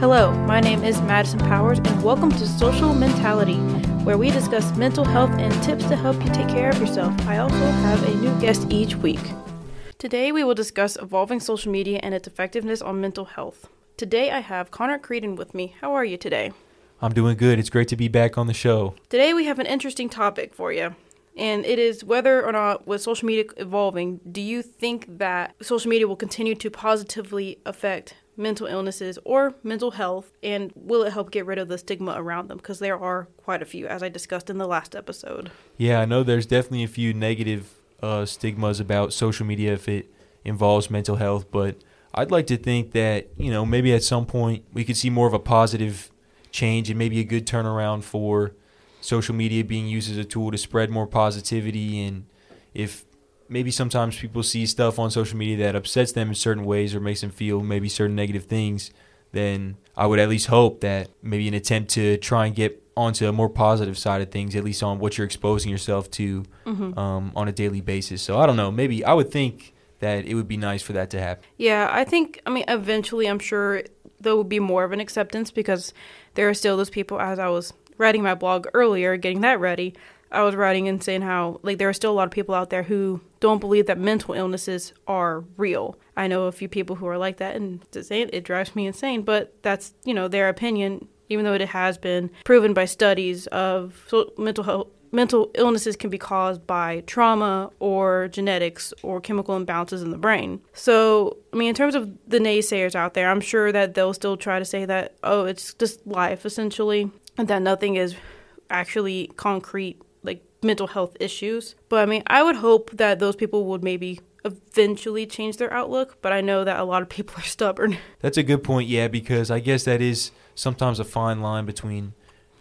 Hello, my name is Madison Powers, and welcome to Social Mentality, where we discuss mental health and tips to help you take care of yourself. I also have a new guest each week. Today, we will discuss evolving social media and its effectiveness on mental health. Today, I have Connor Creedon with me. How are you today? I'm doing good. It's great to be back on the show. Today, we have an interesting topic for you and it is whether or not with social media evolving do you think that social media will continue to positively affect mental illnesses or mental health and will it help get rid of the stigma around them? Because there are quite a few as i discussed in the last episode. Yeah i know there's definitely a few negative uh, stigmas about social media if it involves mental health but i'd like to think that you know maybe at some point we could see more of a positive change and maybe a good turnaround for social media being used as a tool to spread more positivity. And if maybe sometimes people see stuff on social media that upsets them in certain ways or makes them feel maybe certain negative things then I would at least hope that maybe an attempt to try and get onto a more positive side of things, at least on what you're exposing yourself to mm-hmm. um, on a daily basis. So I don't know. Maybe I would think that it would be nice for that to happen. Yeah, I think. I mean, eventually, I'm sure there will be more of an acceptance because there are still those people, as I was writing my blog earlier, getting that ready, I was writing and saying how like there are still a lot of people out there who don't believe that mental illnesses are real. I know a few people who are like that, and it, drives me insane. But that's you know their opinion, even though it has been proven by studies of mental health. Mental illnesses can be caused by trauma or genetics or chemical imbalances in the brain. So, I mean, in terms of the naysayers out there, I'm sure that they'll still try to say that, oh, it's just life essentially and that nothing is actually concrete mental health issues. But I mean, I would hope that those people would maybe eventually change their outlook, but I know that a lot of people are stubborn. That's a good point, yeah, because I guess that is sometimes a fine line between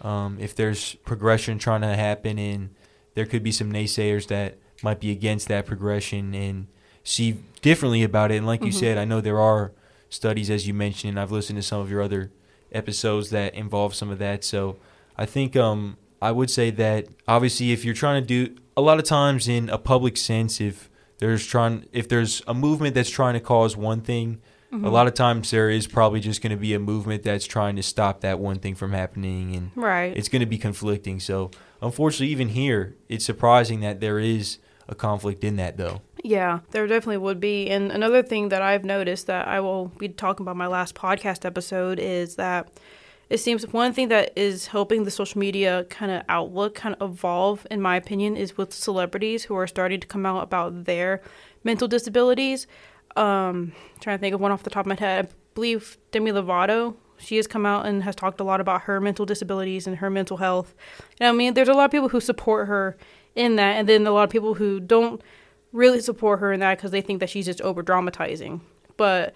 um, if there's progression trying to happen and there could be some naysayers that might be against that progression and see differently about it. And like mm-hmm. you said, I know there are studies, as you mentioned, and I've listened to some of your other episodes that involve some of that. So I think um, I would say that obviously if you're trying to do a lot of times in a public sense, if there's trying if there's a movement that's trying to cause one thing, mm-hmm. a lot of times there is probably just going to be a movement that's trying to stop that one thing from happening, and right. it's going to be conflicting. So unfortunately, even here, it's surprising that there is a conflict in that though. Yeah, there definitely would be. And another thing that I've noticed that I will be talking about my last podcast episode is that it seems one thing that is helping the social media kind of outlook kind of evolve, in my opinion, is with celebrities who are starting to come out about their mental disabilities. Um, trying to think of one off the top of my head. I believe Demi Lovato. She has come out and has talked a lot about her mental disabilities and her mental health. And I mean, there's a lot of people who support her in that, and then a lot of people who don't really support her in that because they think that she's just over dramatizing. But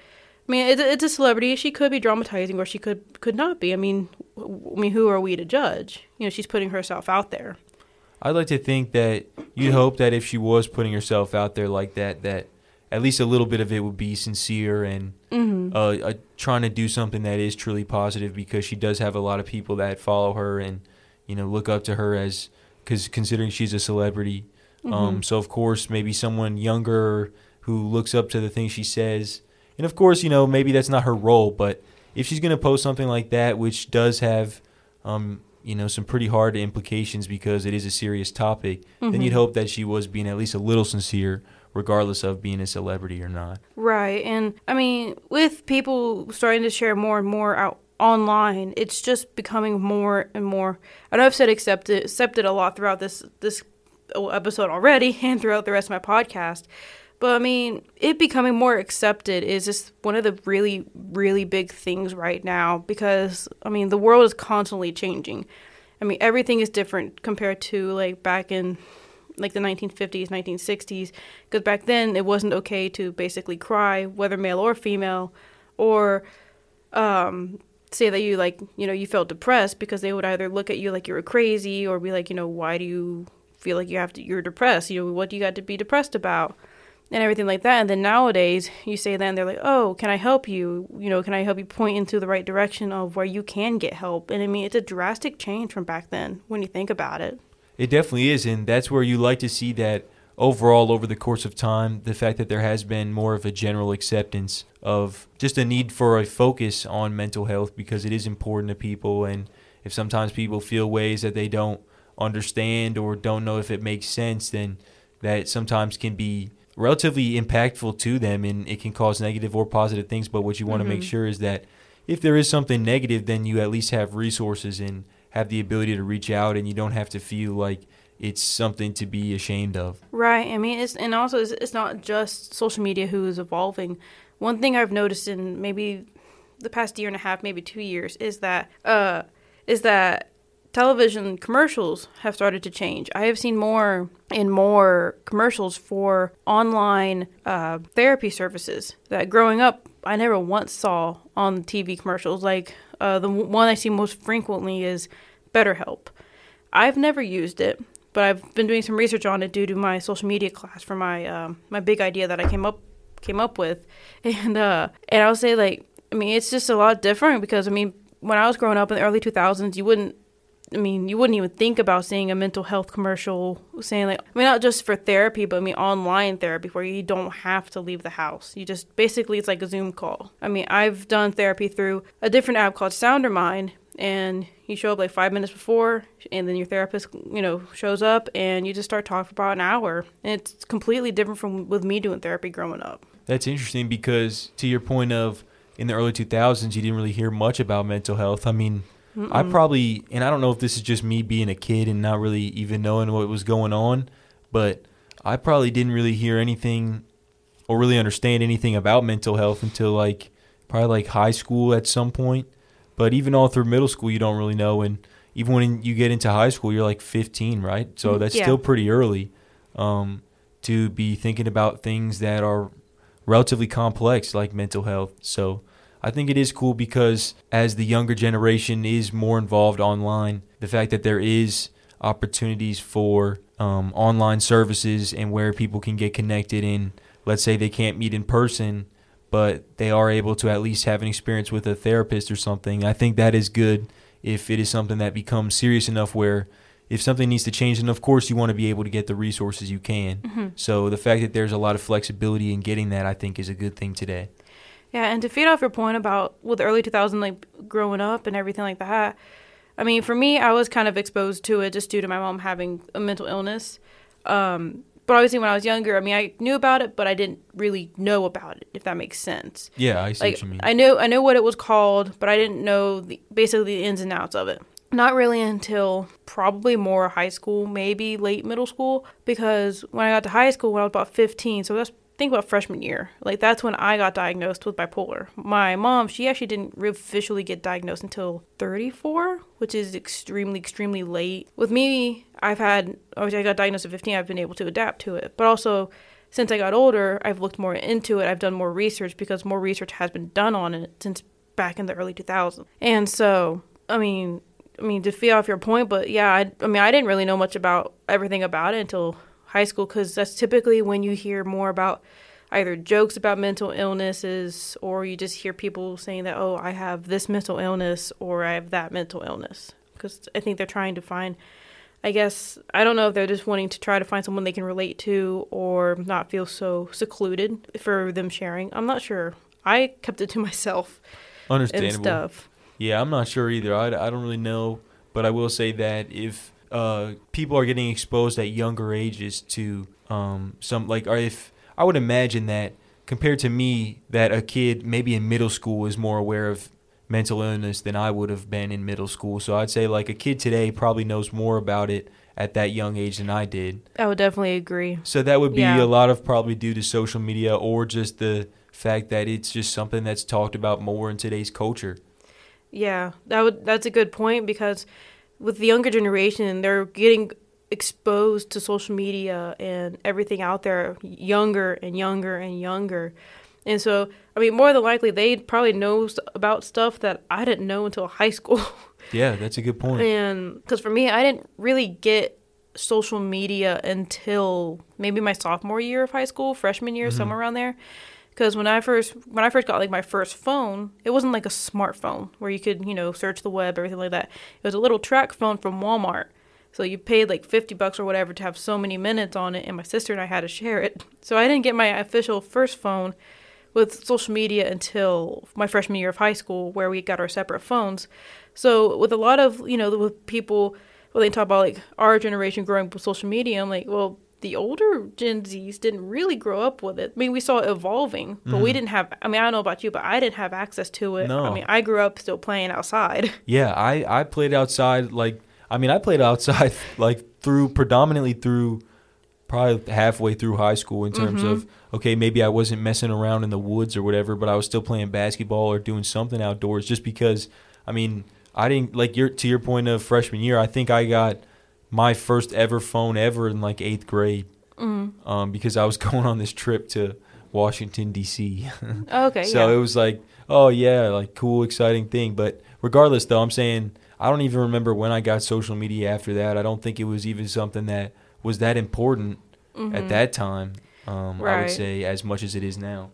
I mean, it's, it's a celebrity. She could be dramatizing, or she could could not be. I mean, I mean, who are we to judge? You know, she's putting herself out there. I'd like to think that you'd hope that if she was putting herself out there like that, that at least a little bit of it would be sincere and mm-hmm. uh, uh, trying to do something that is truly positive because she does have a lot of people that follow her and you know look up to her as because considering she's a celebrity um, mm-hmm. Um, so of course, maybe someone younger who looks up to the things she says, and of course, you know, maybe that's not her role, but if she's going to post something like that, which does have, um, you know, some pretty hard implications because it is a serious topic, mm-hmm. then you'd hope that she was being at least a little sincere regardless of being a celebrity or not. Right. And I mean, with people starting to share more and more out online, it's just becoming more and more. I know I've said accepted accepted a lot throughout this this episode already and throughout the rest of my podcast. But I mean, it becoming more accepted is just one of the really, really big things right now because, I mean, the world is constantly changing. I mean, everything is different compared to like back in like the 1950s, 1960s, because back then it wasn't okay to basically cry, whether male or female, or um, say that you like, you know, you felt depressed because they would either look at you like you were crazy or be like, you know, why do you feel like you have to you're depressed you know what do you got to be depressed about and everything like that. And then nowadays you say that and they're like oh can i help you? You know can i help you point into the right direction of where you can get help? And i mean it's a drastic change from back then when you think about it. It definitely is and that's where you like to see that overall over the course of time, the fact that there has been more of a general acceptance of just a need for a focus on mental health because it is important to people. And if sometimes people feel ways that they don't understand or don't know if it makes sense, then that sometimes can be relatively impactful to them and it can cause negative or positive things. But what you want to make Mhm. sure is that if there is something negative, then you at least have resources and have the ability to reach out and you don't have to feel like it's something to be ashamed of. Right. I mean, it's and also it's, it's not just social media who is evolving. One thing I've noticed in maybe the past year and a half, maybe two years, is that uh, is that television commercials have started to change. I have seen more and more commercials for online uh, therapy services that growing up I never once saw on TV commercials. Like uh, the one I see most frequently is BetterHelp. I've never used it, but I've been doing some research on it due to my social media class for my um, my big idea that I came up came up with, and uh, and I'll say like I mean it's just a lot different because I mean when I was growing up in the early 2000s you wouldn't I mean you wouldn't even think about seeing a mental health commercial saying like I mean not just for therapy but I mean online therapy where you don't have to leave the house. You just basically it's like a Zoom call. I mean I've done therapy through a different app called SonderMind and you show up like five minutes before and then your therapist you know shows up and you just start talking for about an hour. And it's completely different from with me doing therapy growing up. That's interesting because to your point of in the early 2000s, you didn't really hear much about mental health. I mean, I probably, and I don't know if this is just me being a kid and not really even knowing what was going on, but I probably didn't really hear anything or really understand anything about mental health until like probably like high school at some point. But even all through middle school, you don't really know. And even when you get into high school, you're like 15, right? So that's Yeah. still pretty early um, to be thinking about things that are relatively complex like mental health. So I think it is cool because as the younger generation is more involved online, the fact that there is opportunities for um, online services and where people can get connected in, let's say they can't meet in person, but they are able to at least have an experience with a therapist or something. I think that is good if it is something that becomes serious enough where if something needs to change, then of course you want to be able to get the resources you can. So the fact that there's a lot of flexibility in getting that, I think, is a good thing today. Yeah, and to feed off your point about with early 2000 like growing up and everything like that. I mean, for me, I was kind of exposed to it just due to my mom having a mental illness. Um, but obviously, when I was younger, I mean, I knew about it, but I didn't really know about it. If that makes sense. Yeah, I see Like what you mean. I knew I knew what it was called, but I didn't know the, basically the ins and outs of it. Not really until probably more high school, maybe late middle school, because when I got to high school when I was about 15, so that's think about freshman year. Like that's when I got diagnosed with bipolar. My mom, she actually didn't officially get diagnosed until 34, which is extremely extremely late. With me, I've had obviously I got diagnosed at 15, I've been able to adapt to it. But also since I got older, I've looked more into it. I've done more research because more research has been done on it since back in the early 2000s. And so, I mean, I mean to feed off your point, but yeah, I, I mean, I didn't really know much about everything about it until high school because that's typically when you hear more about either jokes about mental illnesses or you just hear people saying that, oh, I have this mental illness or I have that mental illness. Because I think they're trying to find, I guess, I don't know if they're just wanting to try to find someone they can relate to or not feel so secluded for them sharing. I'm not sure. I kept it to myself and Understandable. stuff. Yeah, I'm not sure either. I, I don't really know, but I will say that if uh, people are getting exposed at younger ages to um, some like, or if I would imagine that compared to me, that a kid maybe in middle school is more aware of mental illness than I would have been in middle school. So I'd say like a kid today probably knows more about it at that young age than I did. I would definitely agree. So that would be Yeah. a lot of probably due to social media or just the fact that it's just something that's talked about more in today's culture. Yeah, that would that's a good point because with the younger generation, they're getting exposed to social media and everything out there younger and younger and younger. And so, I mean, more than likely, they probably know about stuff that I didn't know until high school. Yeah, that's a good point. and because for me, I didn't really get social media until maybe my sophomore year of high school, freshman year, mm-hmm. somewhere around there. Because when I first when I first got like my first phone, it wasn't like a smartphone where you could you know search the web everything like that. It was a little TracFone from Walmart. So you paid like 50 bucks or whatever to have so many minutes on it, and my sister and I had to share it. So I didn't get my official first phone with social media until my freshman year of high school, where we got our separate phones. So with a lot of you know with people when they talk about like our generation growing up with social media, I'm like, well, the older Gen Zs didn't really grow up with it. I mean, we saw it evolving, but mm-hmm. we didn't have. I mean, I don't know about you, but I didn't have access to it. No. I mean, I grew up still playing outside. Yeah, I I played outside like I mean, I played outside like through predominantly through probably halfway through high school in terms mm-hmm. of okay, maybe I wasn't messing around in the woods or whatever, but I was still playing basketball or doing something outdoors just because I mean, I didn't like your to your point of freshman year, I think I got my first ever phone ever in like 8th grade. Mm-hmm. Um, because I was going on this trip to Washington D.C. okay. so yeah. it was like, oh yeah, like cool, exciting thing. But regardless, though, I'm saying I don't even remember when I got social media after that. I don't think it was even something that was that important mm-hmm. at that time. Um, right. I would say as much as it is now.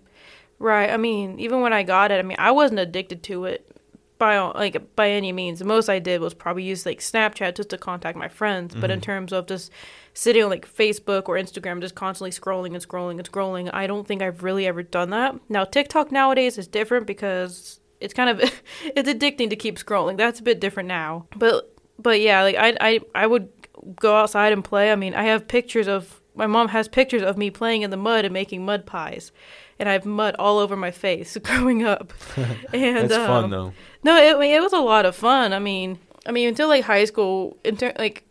Right. I mean, even when I got it, I mean, I wasn't addicted to it by like by any means. The most I did was probably use like Snapchat just to contact my friends. Mm-hmm. But in mm-hmm. terms of just sitting on like Facebook or Instagram, just constantly scrolling and scrolling and scrolling, I don't think I've really ever done that. Now TikTok nowadays is different because it's kind of it's addicting to keep scrolling. That's a bit different now. But but yeah, like I I I would go outside and play. I mean, I have pictures of my mom has pictures of me playing in the mud and making mud pies. And I have mud all over my face growing up. And That's um, fun though. No, it it was a lot of fun. I mean, I mean until like high school in ter- like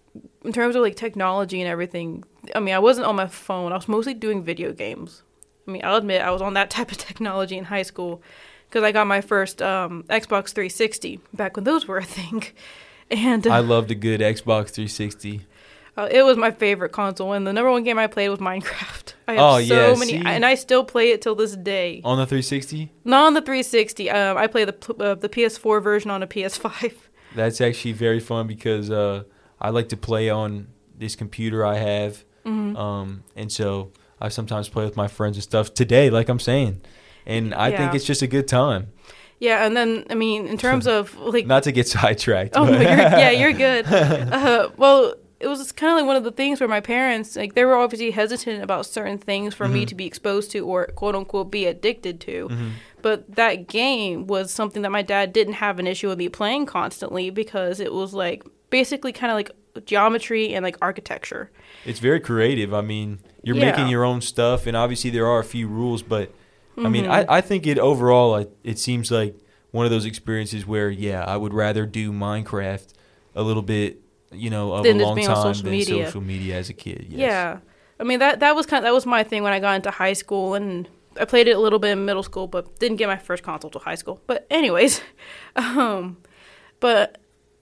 in terms of like technology and everything, I mean, I wasn't on my phone. I was mostly doing video games. I mean, I'll admit I was on that type of technology in high school because I got my first um, Xbox 360 back when those were a thing. And uh, I loved a good Xbox 360. Uh, it was my favorite console, and the number one game I played was Minecraft. I have oh, so yeah, many, see? and I still play it till this day. On the 360? Not on the 360. Um, I play the uh, the PS4 version on a PS5. That's actually very fun because uh, I like to play on this computer I have, mm-hmm. um, and so I sometimes play with my friends and stuff. Today, like I'm saying, and I yeah. think it's just a good time. Yeah, and then I mean, in terms of like, not to get sidetracked. Oh, you're, yeah, you're good. Uh, well, it was kind of like one of the things where my parents, like, they were obviously hesitant about certain things for mm-hmm. me to be exposed to or quote unquote be addicted to. Mm-hmm. But that game was something that my dad didn't have an issue with me playing constantly because it was like basically kind of like geometry and like architecture. It's very creative. I mean, you're yeah. making your own stuff, and obviously there are a few rules, but Mm-hmm. I mean, I, mm-hmm. I think it overall, it, it seems like one of those experiences where, yeah, I would rather do Minecraft a little bit, you know, of than a long time social than media. social media as a kid. Yes. Yeah, I mean that that was kind of, that was my thing when I got into high school, and I played it a little bit in middle school, but didn't get my first console till high school. But anyways, um, but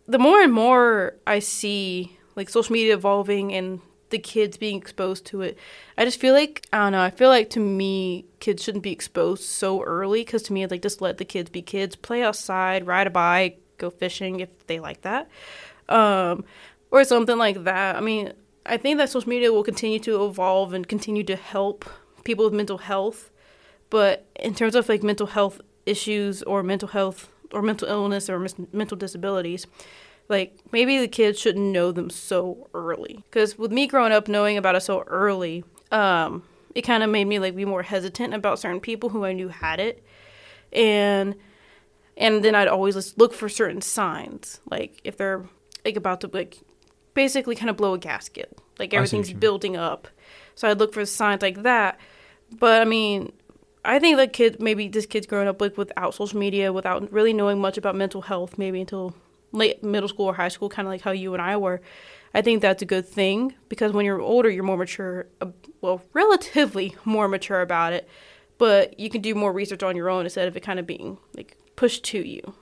the more and more I see like social media evolving and the kids being exposed to it. I just feel like I don't know. I feel like to me, kids shouldn't be exposed so early because to me, it's like just let the kids be kids, play outside, ride a bike, go fishing if they like that, um, or something like that. I mean, I think that social media will continue to evolve and continue to help people with mental health, but in terms of like mental health issues or mental health or mental illness or mis- mental disabilities like maybe the kids shouldn't know them so early. Because with me growing up knowing about it so early um, it kind of made me like be more hesitant about certain people who i knew had it. And and then i'd always look for certain signs like if they're like about to like basically kind of blow a gasket. Like everything's building up. So i'd look for signs like that. But i mean I think the kid, maybe this kid's growing up like without social media, without really knowing much about mental health, maybe until late middle school or high school, kind of like how you and I were, I think that's a good thing because when you're older, you're more mature, uh, well, relatively more mature about it, but you can do more research on your own instead of it kind of being like pushed to you.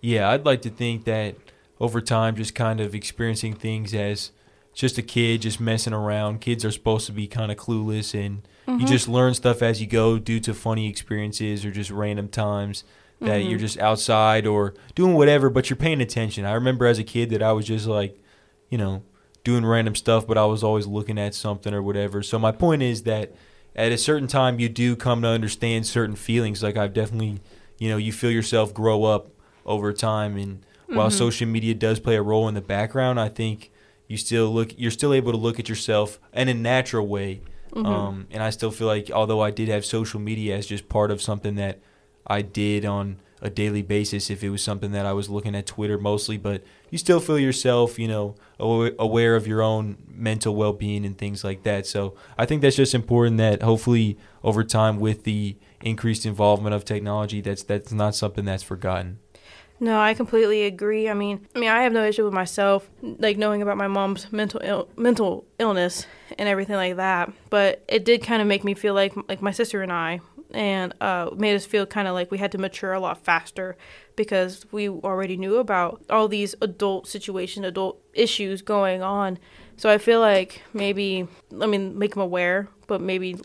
Yeah, I'd like to think that over time, just kind of experiencing things as just a kid, just messing around. Kids are supposed to be kind of clueless and mm-hmm. you just learn stuff as you go due to funny experiences or just random times that mm-hmm. you're just outside or doing whatever, but you're paying attention. I remember as a kid that I was just like, you know, doing random stuff, but I was always looking at something or whatever. So my point is that at a certain time, you do come to understand certain feelings. Like I've definitely, you know, you feel yourself grow up over time. And while mm-hmm. social media does play a role in the background, I think, you still look you're still able to look at yourself in a natural way. Mm-hmm. Um, and I still feel like although I did have social media as just part of something that I did on a daily basis if it was something that I was looking at Twitter mostly, but you still feel yourself, you know, aware of your own mental well-being and things like that. So I think that's just important that hopefully over time with the increased involvement of technology, that's that's not something that's forgotten. No, I completely agree. I mean, I mean, I have no issue with myself, like knowing about my mom's mental Ill- mental illness and everything like that. But it did kind of make me feel like like my sister and I, and uh, made us feel kind of like we had to mature a lot faster because we already knew about all these adult situation, adult issues going on. So I feel like maybe, I mean, make them aware, but maybe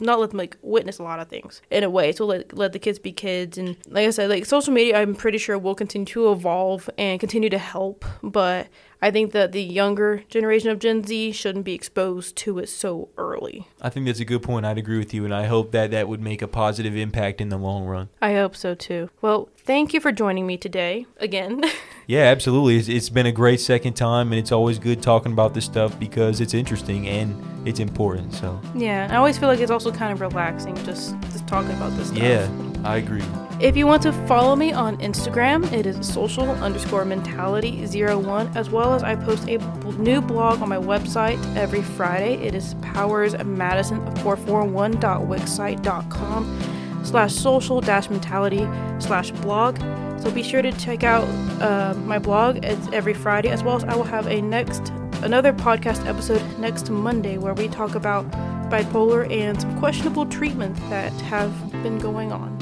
not let them like witness a lot of things in a way. So let let the kids be kids, and like I said, like social media, I'm pretty sure will continue to evolve and continue to help, but I think that the younger generation of Gen Z shouldn't be exposed to it so early. I think that's a good point. I'd agree with you, and I hope that that would make a positive impact in the long run. I hope so too. Well, thank you for joining me today again. yeah, absolutely. It's, it's been a great second time, and it's always good talking about this stuff because it's interesting and it's important. So yeah, I always feel like it's also kind of relaxing just just talking about this stuff. Yeah, I agree. If you want to follow me on Instagram, it is social underscore mentality 01, as well as I post a new blog on my website every Friday. It is powersmadison441.wixsite.com slash social dash mentality slash blog. So be sure to check out uh, my blog. It's every Friday, as well as I will have a next another podcast episode next Monday where we talk about bipolar and some questionable treatments that have been going on.